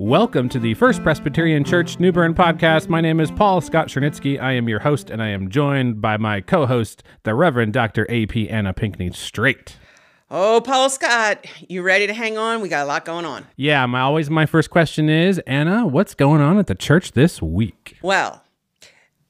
Welcome to the First Presbyterian Church New Bern podcast. My name is Paul Scott Chernitsky. I am your host, and I am joined by my co host, the Reverend Dr. A.P. Anna Pinkney Straight. Oh, Paul Scott, you ready to hang on? We got a lot going on. Yeah, my always my first question is, Anna, what's going on at the church this week? Well,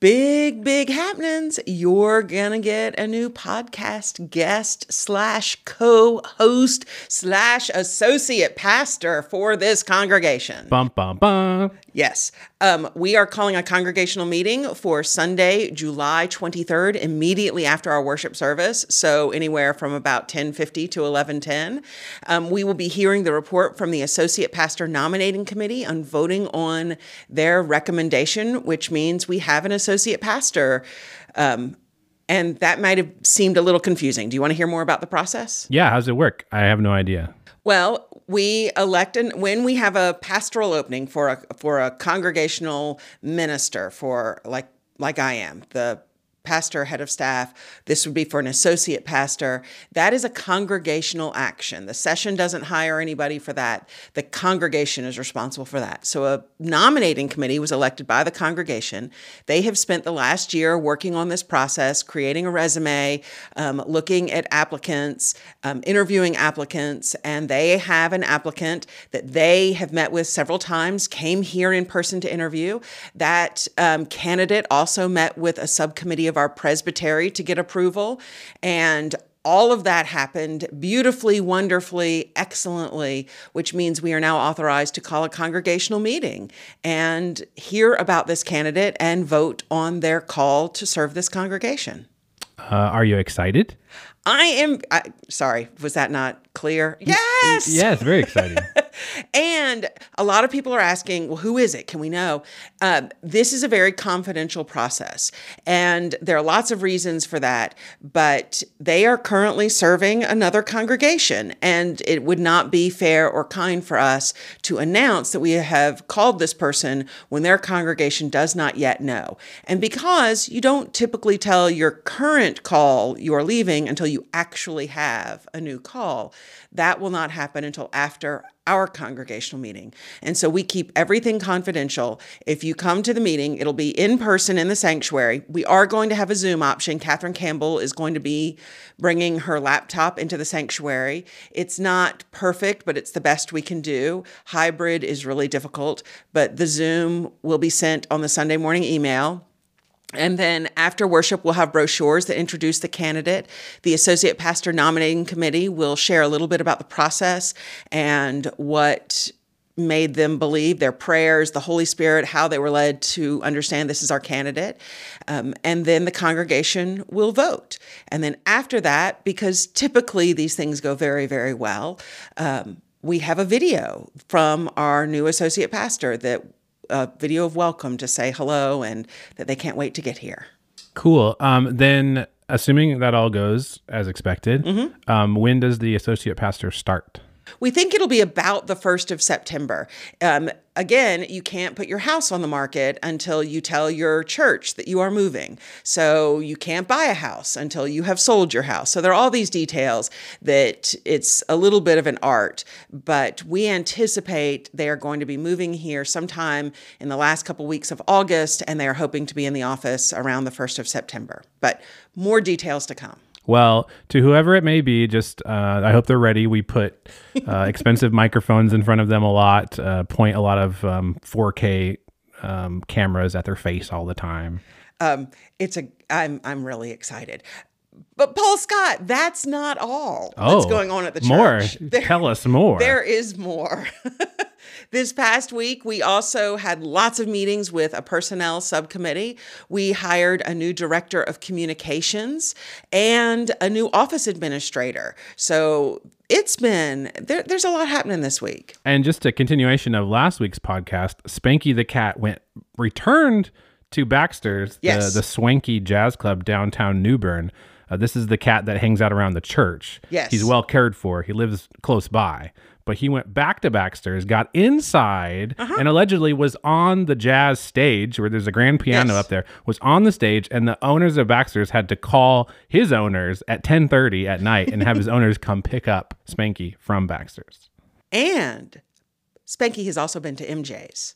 big, big happenings. You're gonna get a new podcast guest slash co-host slash associate pastor for this congregation. Bum bum bum. Yes. Um, we are calling a congregational meeting for Sunday, July 23rd, immediately after our worship service. So anywhere from about 1050 to 1110. Um, we will be hearing the report from the Associate Pastor Nominating Committee on voting on their recommendation, which means we have an associate pastor. Um, and that might have seemed a little confusing. Do you want to hear more about the process? Yeah, how does it work? I have no idea. Well, we elect and when we have a pastoral opening for a for a congregational minister for like like I am, the pastor, head of staff. This would be for an associate pastor. That is a congregational action. The session doesn't hire anybody for that. The congregation is responsible for that. So a nominating committee was elected by the congregation. They have spent the last year working on this process, creating a resume, um, looking at applicants, um, interviewing applicants, and they have an applicant that they have met with several times, came here in person to interview. That um, candidate also met with a subcommittee of our presbytery to get approval. And all of that happened beautifully, wonderfully, excellently, which means we are now authorized to call a congregational meeting and hear about this candidate and vote on their call to serve this congregation. Uh, are you excited? I am. I, sorry, was that not clear? Yes. Yes, very exciting. and a lot of people are asking, well, who is it? Can we know? Uh, this is a very confidential process. And there are lots of reasons for that. But they are currently serving another congregation. And it would not be fair or kind for us to announce that we have called this person when their congregation does not yet know. And because you don't typically tell your current call you are leaving until you actually have a new call, that will not happen until after our congregational meeting. And so we keep everything confidential. If you come to the meeting, it'll be in person in the sanctuary. We are going to have a Zoom option. Catherine Campbell is going to be bringing her laptop into the sanctuary. It's not perfect, but it's the best we can do. Hybrid is really difficult, but the Zoom will be sent on the Sunday morning email. And then after worship, we'll have brochures that introduce the candidate. The associate pastor nominating committee will share a little bit about the process and what made them believe their prayers, the Holy Spirit, how they were led to understand this is our candidate. Um, and then the congregation will vote. And then after that, because typically these things go very, very well, um, we have a video from our new associate pastor that a video of welcome to say hello and that they can't wait to get here. Cool. Um, then, assuming that all goes as expected, Mm-hmm. um, when does the associate pastor start? We think it'll be about the 1st of September. Um, again, you can't put your house on the market until you tell your church that you are moving. So you can't buy a house until you have sold your house. So there are all these details that it's a little bit of an art, but we anticipate they are going to be moving here sometime in the last couple weeks of August, and they are hoping to be in the office around the 1st of September. But more details to come. Well, to whoever it may be, just uh, I hope they're ready. We put uh, expensive microphones in front of them a lot, uh, point a lot of um, 4K um, cameras at their face all the time. Um, it's a I'm I'm really excited. But Paul Scott, that's not all that's Oh, going on at the More. church. There- Tell us more. There is more. this past week, we also had lots of meetings with a personnel subcommittee. We hired a new director of communications and a new office administrator. So it's been, there, there's a lot happening this week. And just a continuation of last week's podcast, Spanky the cat went returned to Baxter's, Yes. the, the swanky jazz club downtown New Bern. Uh, this is the cat that hangs out around the church. Yes. He's well cared for. He lives close by. But he went back to Baxter's, got inside, Uh-huh. and allegedly was on the jazz stage where there's a grand piano Yes. up there. Was on the stage, and the owners of Baxter's had to call his owners at 10:30 at night and have his owners come pick up Spanky from Baxter's. And Spanky has also been to MJ's.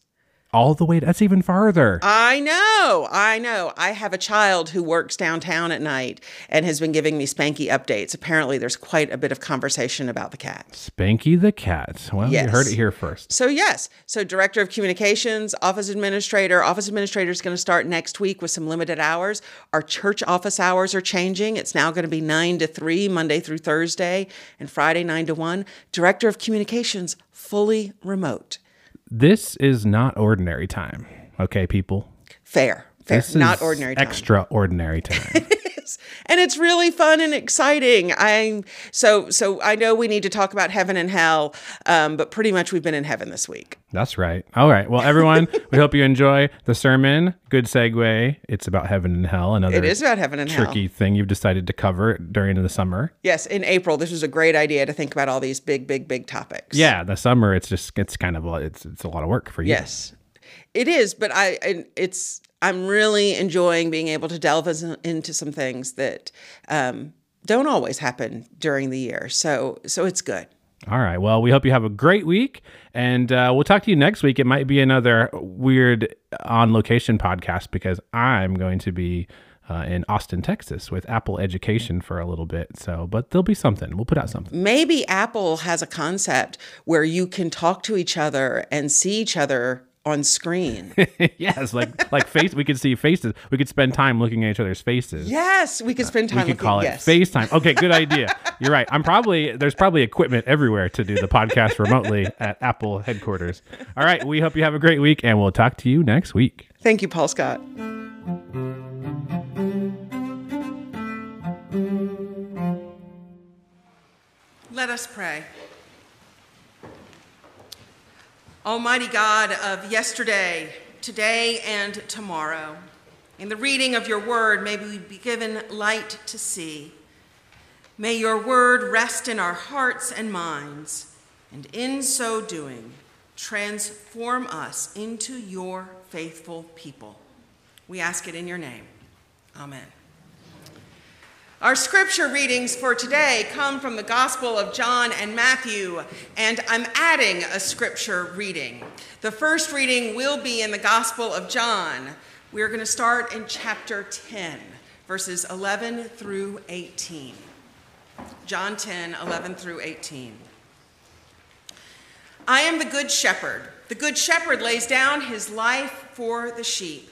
All the way, that's even farther. I know, I know. I have a child who works downtown at night and has been giving me Spanky updates. Apparently, there's quite a bit of conversation about the cat. Spanky the cat. Well, Yes. you heard it here first. So, yes, so director of communications, office administrator. Office administrator is going to start next week with some limited hours. Our church office hours are changing. It's now going to be 9 to 3, Monday through Thursday, and Friday, 9 to 1. Director of communications, fully remote. This is not ordinary time. Okay, people. Fair, fair, This not ordinary time. Extraordinary time. and it's really fun and exciting. I'm so so. I know we need to talk about heaven and hell, um, but pretty much we've been in heaven this week. That's right. All right. Well, everyone, we hope you enjoy the sermon. Good segue. It's about heaven and hell. Another It is about heaven and hell. tricky thing you've decided to cover during the summer. Yes, in April, this was a great idea to think about all these big, big, big topics. Yeah, the summer. It's just it's kind of a- it's it's a lot of work for you. Yes, it is. But I, and it's I'm really enjoying being able to delve into some things that um, don't always happen during the year. So so it's good. All right. Well, we hope you have a great week, and uh, we'll talk to you next week. It might be another weird on location podcast because I'm going to be uh, in Austin, Texas, with Apple Education for a little bit. So, but there'll be something. We'll put out something. Maybe Apple has a concept where you can talk to each other and see each other on screen. yes, like like face. We could see faces. We could spend time looking at each other's faces. yes, we could uh, spend time. We could looking- call it yes. FaceTime. Okay, good idea. You're right. I'm probably there's probably equipment everywhere to do the podcast remotely at Apple headquarters. All right, we hope you have a great week and we'll talk to you next week. Thank you, Paul Scott. Let us pray. Almighty God of yesterday, today, and tomorrow, in the reading of your word, may we be given light to see. May your word rest in our hearts and minds, and in so doing, transform us into your faithful people. We ask it in your name. Amen. Our scripture readings for today come from the Gospel of John and Matthew, and I'm adding a scripture reading. The first reading will be in the Gospel of John. We're going to start in chapter 10, verses 11 through 18. John 10, 11 through 18. I am the good shepherd. The good shepherd lays down his life for the sheep.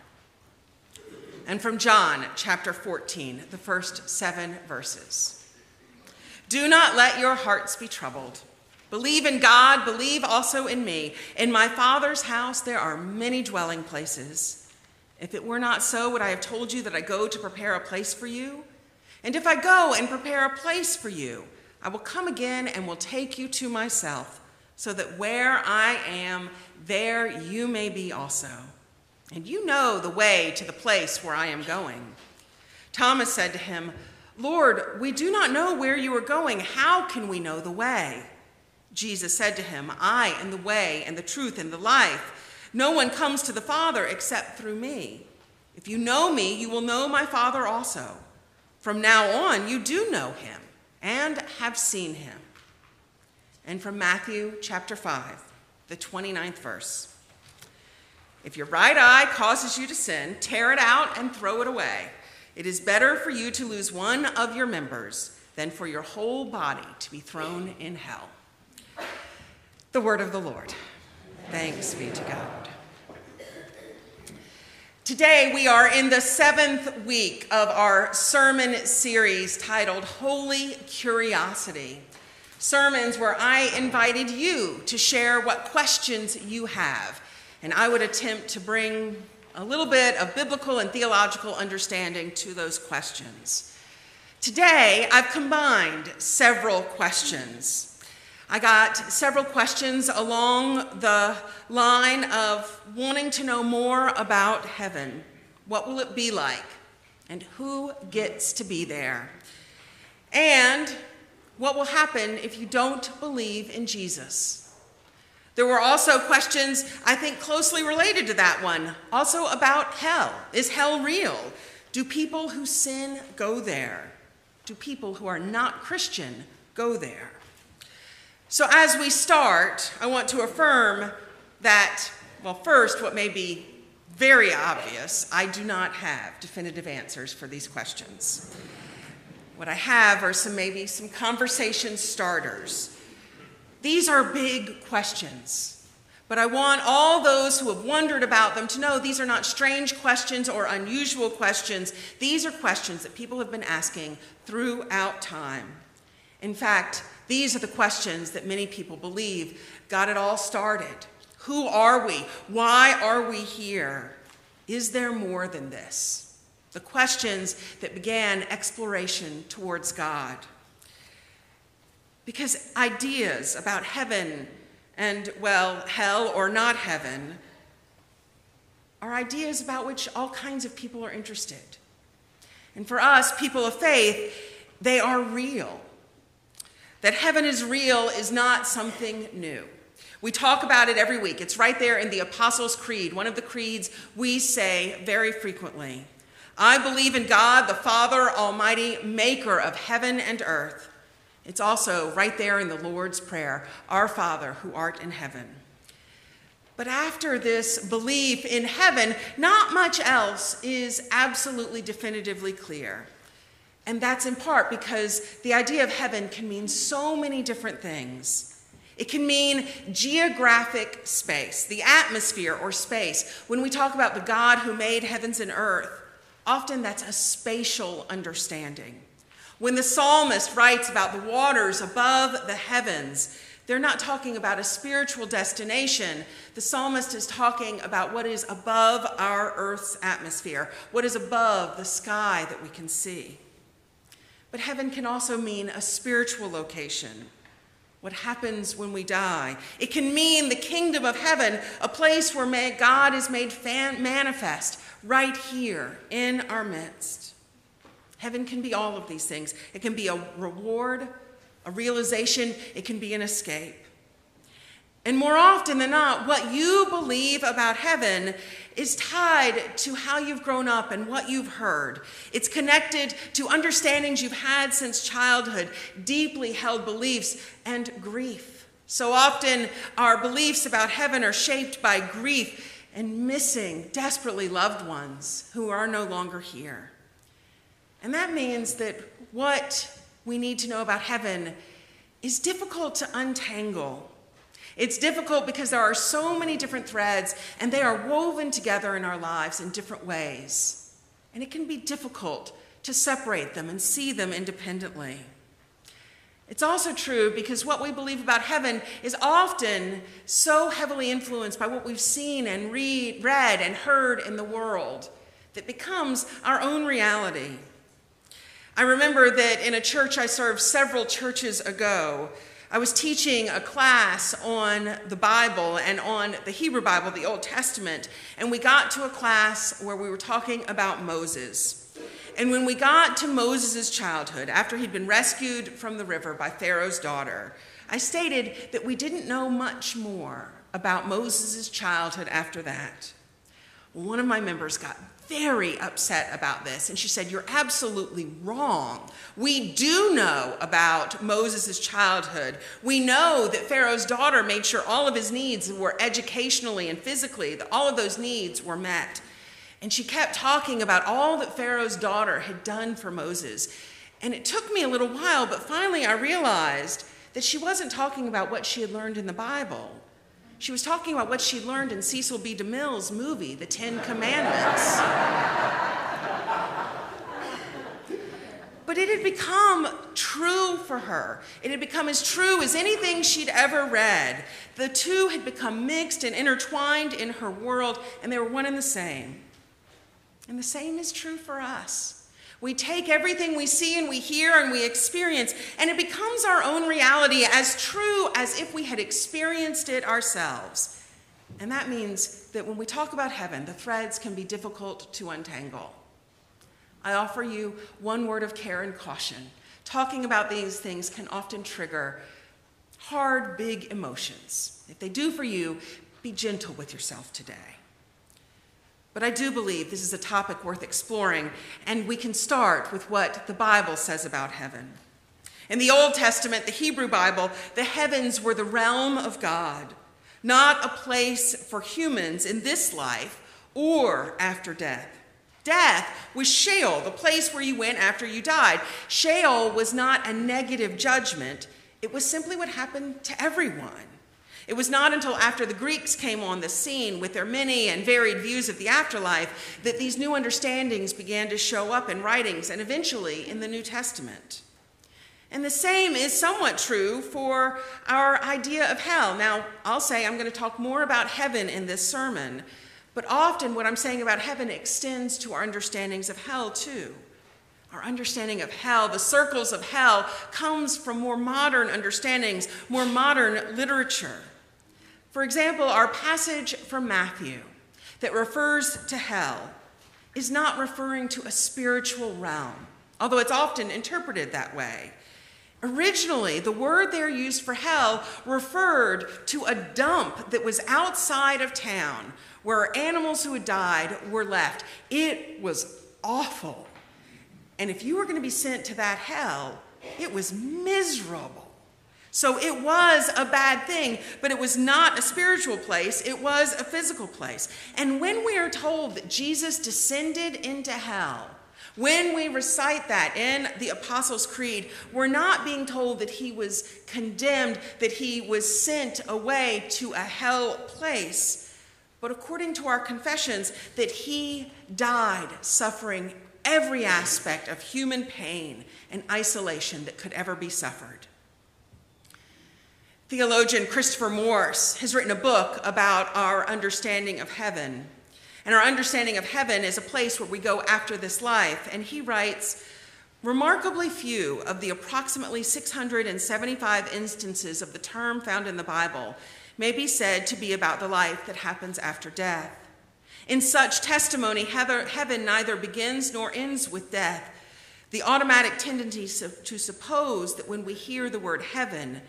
And from John chapter 14, the first seven verses. Do not let your hearts be troubled. Believe in God, believe also in me. In my Father's house there are many dwelling places. If it were not so, would I have told you that I go to prepare a place for you? And if I go and prepare a place for you, I will come again and will take you to myself, so that where I am, there you may be also. And you know the way to the place where I am going. Thomas said to him, Lord, we do not know where you are going. How can we know the way? Jesus said to him, I am the way and the truth and the life. No one comes to the Father except through me. If you know me, you will know my Father also. From now on, you do know him and have seen him. And from Matthew chapter 5, the 29th verse. If your right eye causes you to sin, tear it out and throw it away. It is better for you to lose one of your members than for your whole body to be thrown in hell. The word of the Lord. Thanks be to God. Today, we are in the seventh week of our sermon series titled Holy Curiosity. Sermons where I invited you to share what questions you have, and I would attempt to bring a little bit of biblical and theological understanding to those questions. Today, I've combined several questions I got several questions along the line of wanting to know more about heaven. What will it be like? And who gets to be there? And what will happen if you don't believe in Jesus? There were also questions, I think, closely related to that one, also about hell. Is hell real? Do people who sin go there? Do people who are not Christian go there? So, as we start, I want to affirm that, well, first, what may be very obvious, I do not have definitive answers for these questions. What I have are some maybe some conversation starters. These are big questions, but I want all those who have wondered about them to know these are not strange questions or unusual questions. These are questions that people have been asking throughout time. In fact, these are the questions that many people believe got it all started. Who are we? Why are we here? Is there more than this? The questions that began exploration towards God. Because ideas about heaven and, well, hell or not heaven are ideas about which all kinds of people are interested. And for us, people of faith, they are real. That heaven is real is not something new. We talk about it every week. It's right there in the Apostles' Creed, one of the creeds we say very frequently. I believe in God, the Father Almighty, maker of heaven and earth. It's also right there in the Lord's Prayer Our Father who art in heaven. But after this belief in heaven, not much else is absolutely definitively clear. And that's in part because the idea of heaven can mean so many different things. It can mean geographic space, the atmosphere or space. When we talk about the God who made heavens and earth, often that's a spatial understanding. When the psalmist writes about the waters above the heavens, they're not talking about a spiritual destination. The psalmist is talking about what is above our earth's atmosphere, what is above the sky that we can see. But heaven can also mean a spiritual location. What happens when we die? It can mean the kingdom of heaven, a place where God is made manifest right here in our midst. Heaven can be all of these things. It can be a reward, a realization, it can be an escape. And more often than not, what you believe about heaven is tied to how you've grown up and what you've heard. It's connected to understandings you've had since childhood, deeply held beliefs, and grief. So often, our beliefs about heaven are shaped by grief and missing desperately loved ones who are no longer here. And that means that what we need to know about heaven is difficult to untangle it's difficult because there are so many different threads and they are woven together in our lives in different ways. And it can be difficult to separate them and see them independently. It's also true because what we believe about heaven is often so heavily influenced by what we've seen and read, read and heard in the world that becomes our own reality. I remember that in a church I served several churches ago, I was teaching a class on the Bible and on the Hebrew Bible, the Old Testament, and we got to a class where we were talking about Moses. And when we got to Moses' childhood, after he'd been rescued from the river by Pharaoh's daughter, I stated that we didn't know much more about Moses' childhood after that. One of my members got very upset about this. And she said, You're absolutely wrong. We do know about Moses' childhood. We know that Pharaoh's daughter made sure all of his needs were educationally and physically, that all of those needs were met. And she kept talking about all that Pharaoh's daughter had done for Moses. And it took me a little while, but finally I realized that she wasn't talking about what she had learned in the Bible. She was talking about what she learned in Cecil B. DeMille's movie, The Ten Commandments. but it had become true for her. It had become as true as anything she'd ever read. The two had become mixed and intertwined in her world, and they were one and the same. And the same is true for us. We take everything we see and we hear and we experience, and it becomes our own reality as true as if we had experienced it ourselves. And that means that when we talk about heaven, the threads can be difficult to untangle. I offer you one word of care and caution. Talking about these things can often trigger hard, big emotions. If they do for you, be gentle with yourself today. But I do believe this is a topic worth exploring, and we can start with what the Bible says about heaven. In the Old Testament, the Hebrew Bible, the heavens were the realm of God, not a place for humans in this life or after death. Death was Sheol, the place where you went after you died. Sheol was not a negative judgment, it was simply what happened to everyone. It was not until after the Greeks came on the scene with their many and varied views of the afterlife that these new understandings began to show up in writings and eventually in the New Testament. And the same is somewhat true for our idea of hell. Now, I'll say I'm going to talk more about heaven in this sermon, but often what I'm saying about heaven extends to our understandings of hell too. Our understanding of hell, the circles of hell, comes from more modern understandings, more modern literature. For example, our passage from Matthew that refers to hell is not referring to a spiritual realm, although it's often interpreted that way. Originally, the word there used for hell referred to a dump that was outside of town where animals who had died were left. It was awful. And if you were going to be sent to that hell, it was miserable. So it was a bad thing, but it was not a spiritual place, it was a physical place. And when we are told that Jesus descended into hell, when we recite that in the Apostles' Creed, we're not being told that he was condemned, that he was sent away to a hell place, but according to our confessions, that he died suffering every aspect of human pain and isolation that could ever be suffered. Theologian Christopher Morse has written a book about our understanding of heaven. And our understanding of heaven is a place where we go after this life. And he writes Remarkably few of the approximately 675 instances of the term found in the Bible may be said to be about the life that happens after death. In such testimony, heaven neither begins nor ends with death. The automatic tendency to suppose that when we hear the word heaven,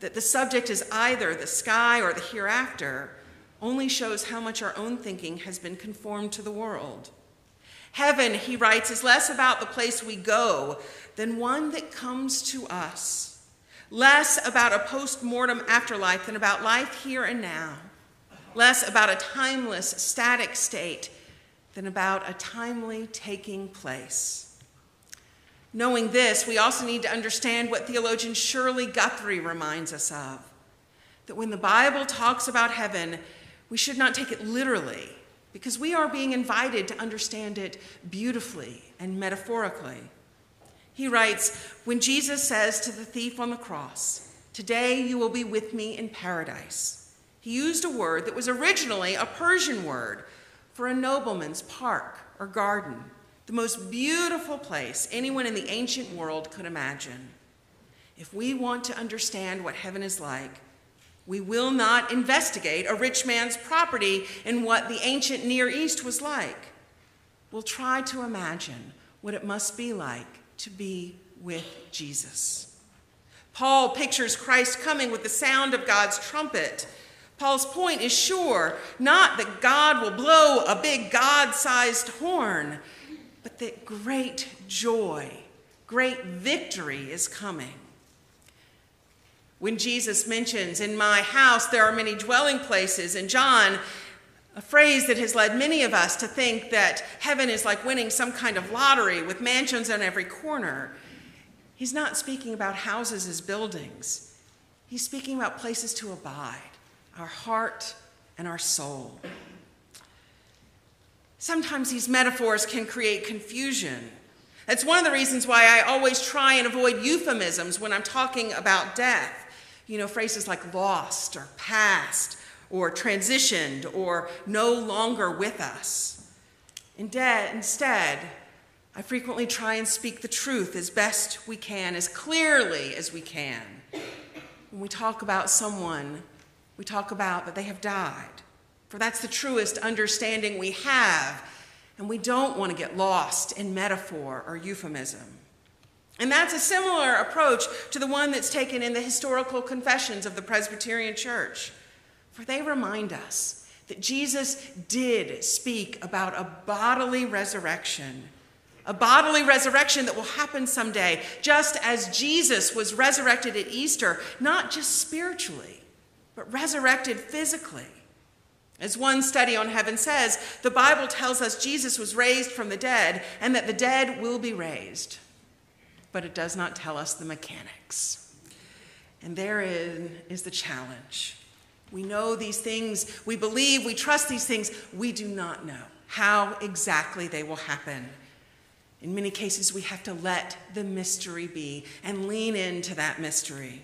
that the subject is either the sky or the hereafter only shows how much our own thinking has been conformed to the world. Heaven, he writes, is less about the place we go than one that comes to us, less about a post mortem afterlife than about life here and now, less about a timeless, static state than about a timely taking place. Knowing this, we also need to understand what theologian Shirley Guthrie reminds us of that when the Bible talks about heaven, we should not take it literally because we are being invited to understand it beautifully and metaphorically. He writes When Jesus says to the thief on the cross, Today you will be with me in paradise, he used a word that was originally a Persian word for a nobleman's park or garden the most beautiful place anyone in the ancient world could imagine. If we want to understand what heaven is like, we will not investigate a rich man's property and what the ancient Near East was like. We'll try to imagine what it must be like to be with Jesus. Paul pictures Christ coming with the sound of God's trumpet. Paul's point is sure, not that God will blow a big God sized horn, that great joy, great victory is coming. When Jesus mentions, In my house there are many dwelling places, in John, a phrase that has led many of us to think that heaven is like winning some kind of lottery with mansions on every corner. He's not speaking about houses as buildings, he's speaking about places to abide, our heart, and our soul. Sometimes these metaphors can create confusion. That's one of the reasons why I always try and avoid euphemisms when I'm talking about death. You know, phrases like lost or passed or transitioned or no longer with us. Instead, I frequently try and speak the truth as best we can, as clearly as we can. When we talk about someone, we talk about that they have died, for that's the truest understanding we have, and we don't want to get lost in metaphor or euphemism. And that's a similar approach to the one that's taken in the historical confessions of the Presbyterian Church, for they remind us that Jesus did speak about a bodily resurrection a bodily resurrection that will happen someday, just as Jesus was resurrected at Easter, not just spiritually, but resurrected physically. As one study on heaven says, the Bible tells us Jesus was raised from the dead and that the dead will be raised. But it does not tell us the mechanics. And therein is the challenge. We know these things, we believe, we trust these things. We do not know how exactly they will happen. In many cases, we have to let the mystery be and lean into that mystery.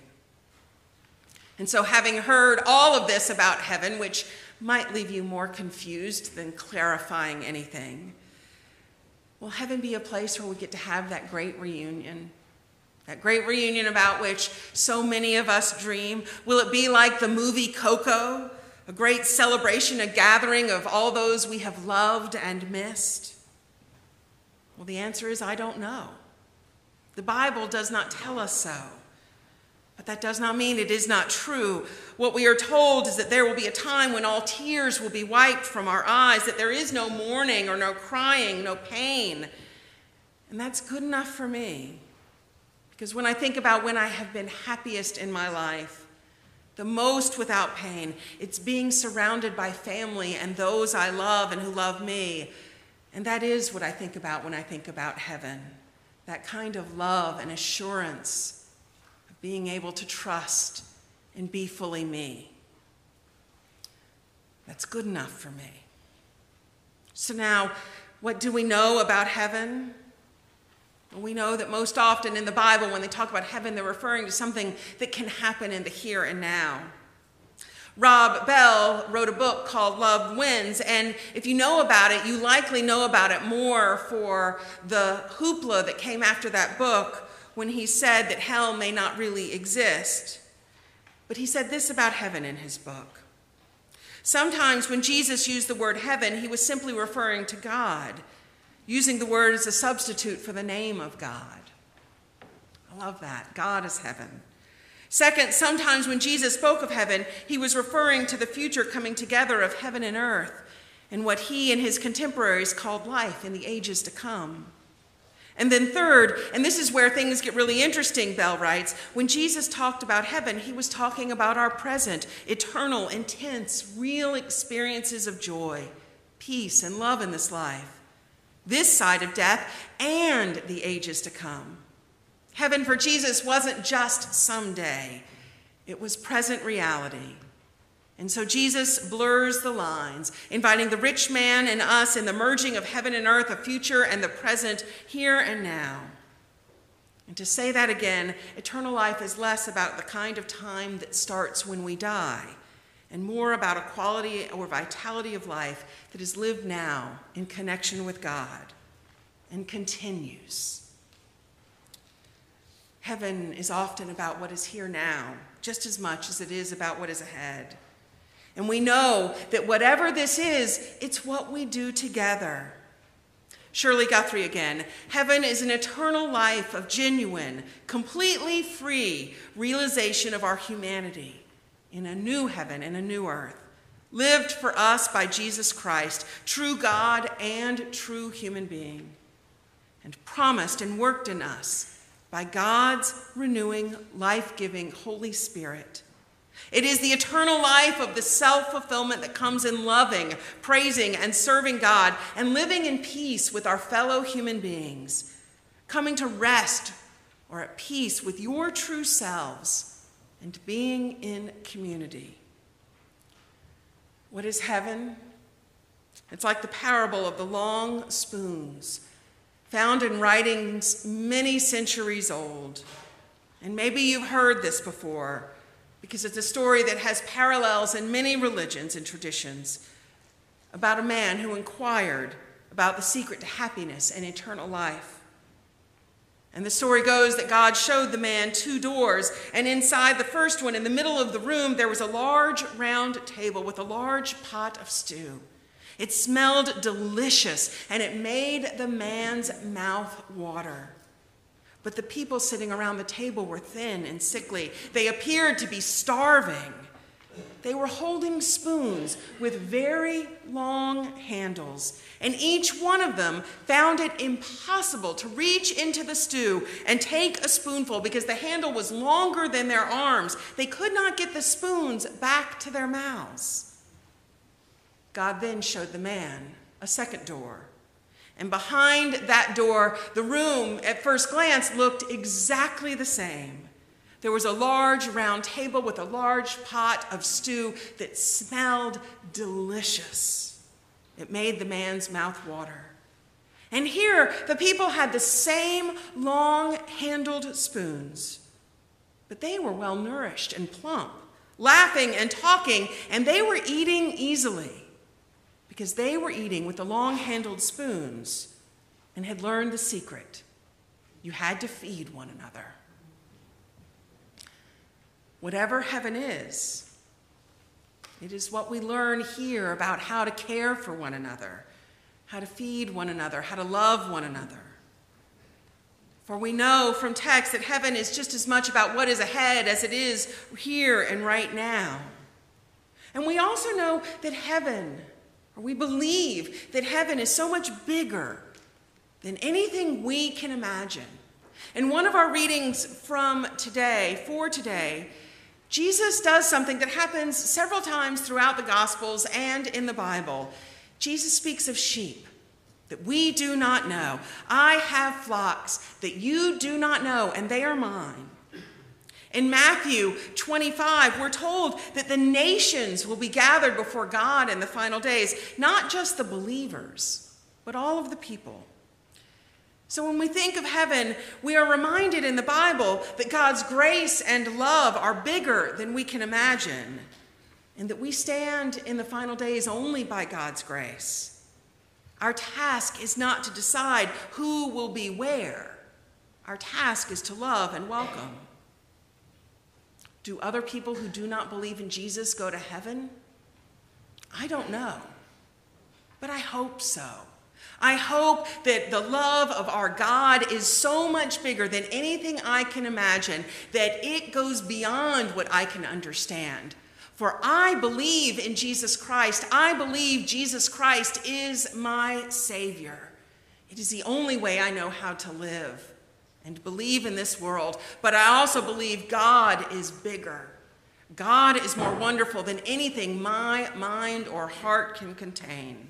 And so, having heard all of this about heaven, which might leave you more confused than clarifying anything, will heaven be a place where we get to have that great reunion? That great reunion about which so many of us dream? Will it be like the movie Coco, a great celebration, a gathering of all those we have loved and missed? Well, the answer is I don't know. The Bible does not tell us so. But that does not mean it is not true. What we are told is that there will be a time when all tears will be wiped from our eyes, that there is no mourning or no crying, no pain. And that's good enough for me. Because when I think about when I have been happiest in my life, the most without pain, it's being surrounded by family and those I love and who love me and that is what I think about when I think about heaven that kind of love and assurance being able to trust and be fully me. That's good enough for me. So, now, what do we know about heaven? We know that most often in the Bible, when they talk about heaven, they're referring to something that can happen in the here and now. Rob Bell wrote a book called Love Wins, and if you know about it, you likely know about it more for the hoopla that came after that book when he said that hell may not really exist. But he said this about heaven in his book. Sometimes when Jesus used the word heaven, he was simply referring to God, using the word as a substitute for the name of God. I love that. God is heaven. Second, sometimes when Jesus spoke of heaven, he was referring to the future coming together of heaven and earth and what he and his contemporaries called life in the ages to come. And then, third, and this is where things get really interesting, Bell writes, when Jesus talked about heaven, he was talking about our present, eternal, intense, real experiences of joy, peace, and love in this life, this side of death, and the ages to come. Heaven for Jesus wasn't just someday, it was present reality. And so Jesus blurs the lines, inviting the rich man and us in the merging of heaven and earth, a future and the present, here and now. And to say that again, eternal life is less about the kind of time that starts when we die, and more about a quality or vitality of life that is lived now in connection with God and continues. Heaven is often about what is here now, just as much as it is about what is ahead. And we know that whatever this is, it's what we do together. Shirley Guthrie again. Heaven is an eternal life of genuine, completely free realization of our humanity in a new heaven and a new earth, lived for us by Jesus Christ, true God and true human being, and promised and worked in us by God's renewing, life giving Holy Spirit. It is the eternal life of the self fulfillment that comes in loving, praising, and serving God and living in peace with our fellow human beings, coming to rest or at peace with your true selves and being in community. What is heaven? It's like the parable of the long spoons, found in writings many centuries old. And maybe you've heard this before because it's a story that has parallels in many religions and traditions about a man who inquired about the secret to happiness and eternal life. And the story goes that God showed the man two doors, and inside the first one, in the middle of the room, there was a large round table with a large pot of stew. It smelled delicious, and it made the man's mouth water. But the people sitting around the table were thin and sickly. They appeared to be starving. They were holding spoons with very long handles, and each one of them found it impossible to reach into the stew and take a spoonful because the handle was longer than their arms. They could not get the spoons back to their mouths. God then showed the man a second door. And behind that door, the room at first glance looked exactly the same. There was a large round table with a large pot of stew that smelled delicious. It made the man's mouth water. And here, the people had the same long handled spoons, but they were well nourished and plump, laughing and talking, and they were eating easily because they were eating with the long handled spoons and had learned the secret. You had to feed one another. Whatever heaven is, it is what we learn here about how to care for one another, how to feed one another, how to love one another. For we know from text that heaven is just as much about what is ahead as it is here and right now. And we also know that heaven, we believe that heaven is so much bigger than anything we can imagine. In one of our readings from today, for today, Jesus does something that happens several times throughout the Gospels and in the Bible. Jesus speaks of sheep that we do not know. I have flocks that you do not know, and they are mine. In Matthew 25, we're told that the nations will be gathered before God in the final days, not just the believers, but all of the people. So when we think of heaven, we are reminded in the Bible that God's grace and love are bigger than we can imagine, and that we stand in the final days only by God's grace. Our task is not to decide who will be where, our task is to love and welcome. Do other people who do not believe in Jesus go to heaven? I don't know, but I hope so. I hope that the love of our God is so much bigger than anything I can imagine that it goes beyond what I can understand. For I believe in Jesus Christ. I believe Jesus Christ is my Savior. It is the only way I know how to live and believe in this world. But I also believe God is bigger. God is more wonderful than anything my mind or heart can contain.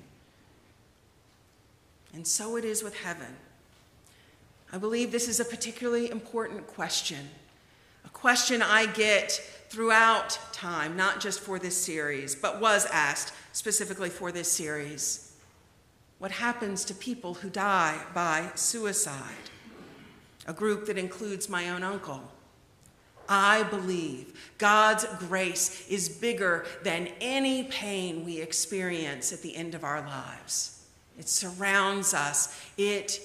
And so it is with heaven. I believe this is a particularly important question, a question I get throughout time, not just for this series, but was asked specifically for this series. What happens to people who die by suicide? A group that includes my own uncle. I believe God's grace is bigger than any pain we experience at the end of our lives. It surrounds us, it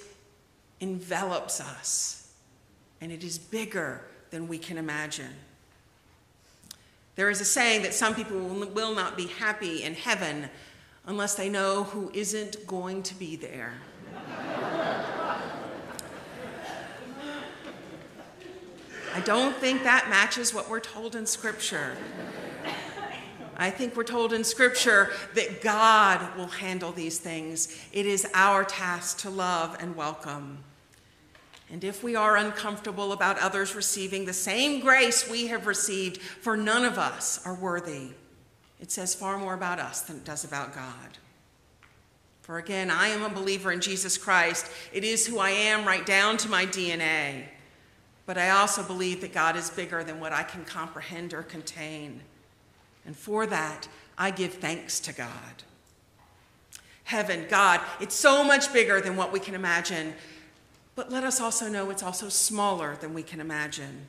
envelops us, and it is bigger than we can imagine. There is a saying that some people will not be happy in heaven unless they know who isn't going to be there. I don't think that matches what we're told in Scripture. I think we're told in Scripture that God will handle these things. It is our task to love and welcome. And if we are uncomfortable about others receiving the same grace we have received, for none of us are worthy, it says far more about us than it does about God. For again, I am a believer in Jesus Christ. It is who I am right down to my DNA. But I also believe that God is bigger than what I can comprehend or contain. And for that, I give thanks to God. Heaven, God, it's so much bigger than what we can imagine, but let us also know it's also smaller than we can imagine.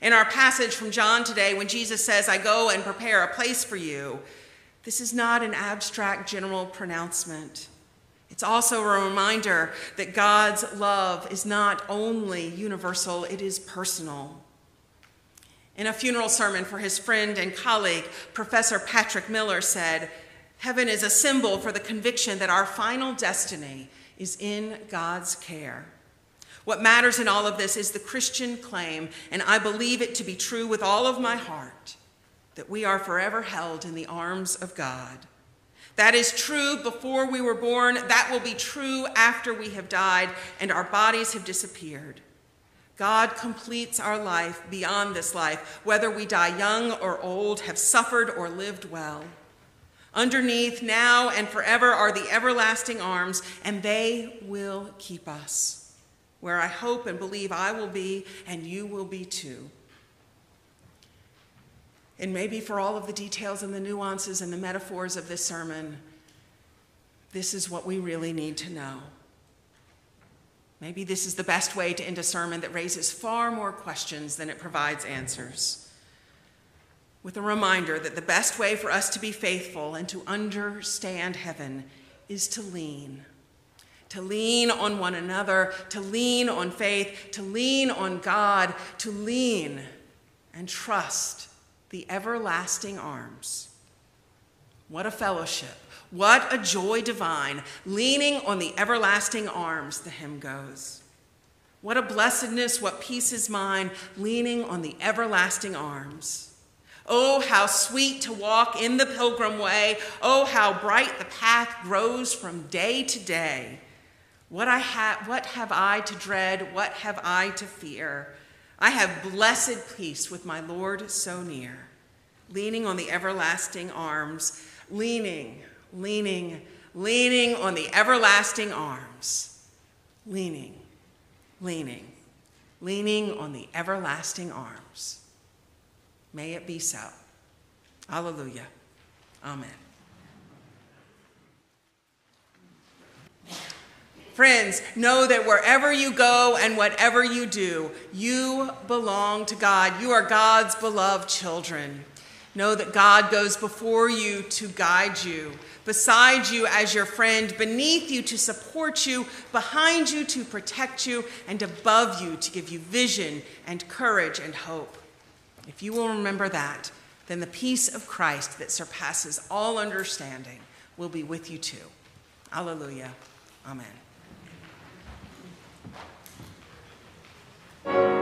In our passage from John today, when Jesus says, I go and prepare a place for you, this is not an abstract general pronouncement. It's also a reminder that God's love is not only universal, it is personal. In a funeral sermon for his friend and colleague, Professor Patrick Miller said, Heaven is a symbol for the conviction that our final destiny is in God's care. What matters in all of this is the Christian claim, and I believe it to be true with all of my heart, that we are forever held in the arms of God. That is true before we were born, that will be true after we have died and our bodies have disappeared. God completes our life beyond this life, whether we die young or old, have suffered or lived well. Underneath, now and forever, are the everlasting arms, and they will keep us, where I hope and believe I will be, and you will be too. And maybe for all of the details and the nuances and the metaphors of this sermon, this is what we really need to know. Maybe this is the best way to end a sermon that raises far more questions than it provides answers. With a reminder that the best way for us to be faithful and to understand heaven is to lean. To lean on one another, to lean on faith, to lean on God, to lean and trust the everlasting arms. What a fellowship what a joy divine, leaning on the everlasting arms, the hymn goes. What a blessedness, what peace is mine, leaning on the everlasting arms. Oh, how sweet to walk in the pilgrim way. Oh, how bright the path grows from day to day. What, I ha- what have I to dread? What have I to fear? I have blessed peace with my Lord so near, leaning on the everlasting arms, leaning leaning, leaning on the everlasting arms, leaning, leaning, leaning on the everlasting arms. May it be so. Hallelujah. Amen. Friends, know that wherever you go and whatever you do, you belong to God. You are God's beloved children. Know that God goes before you to guide you beside you as your friend, beneath you to support you, behind you to protect you, and above you to give you vision and courage and hope. If you will remember that, then the peace of Christ that surpasses all understanding will be with you too. Alleluia. Amen. Thank you.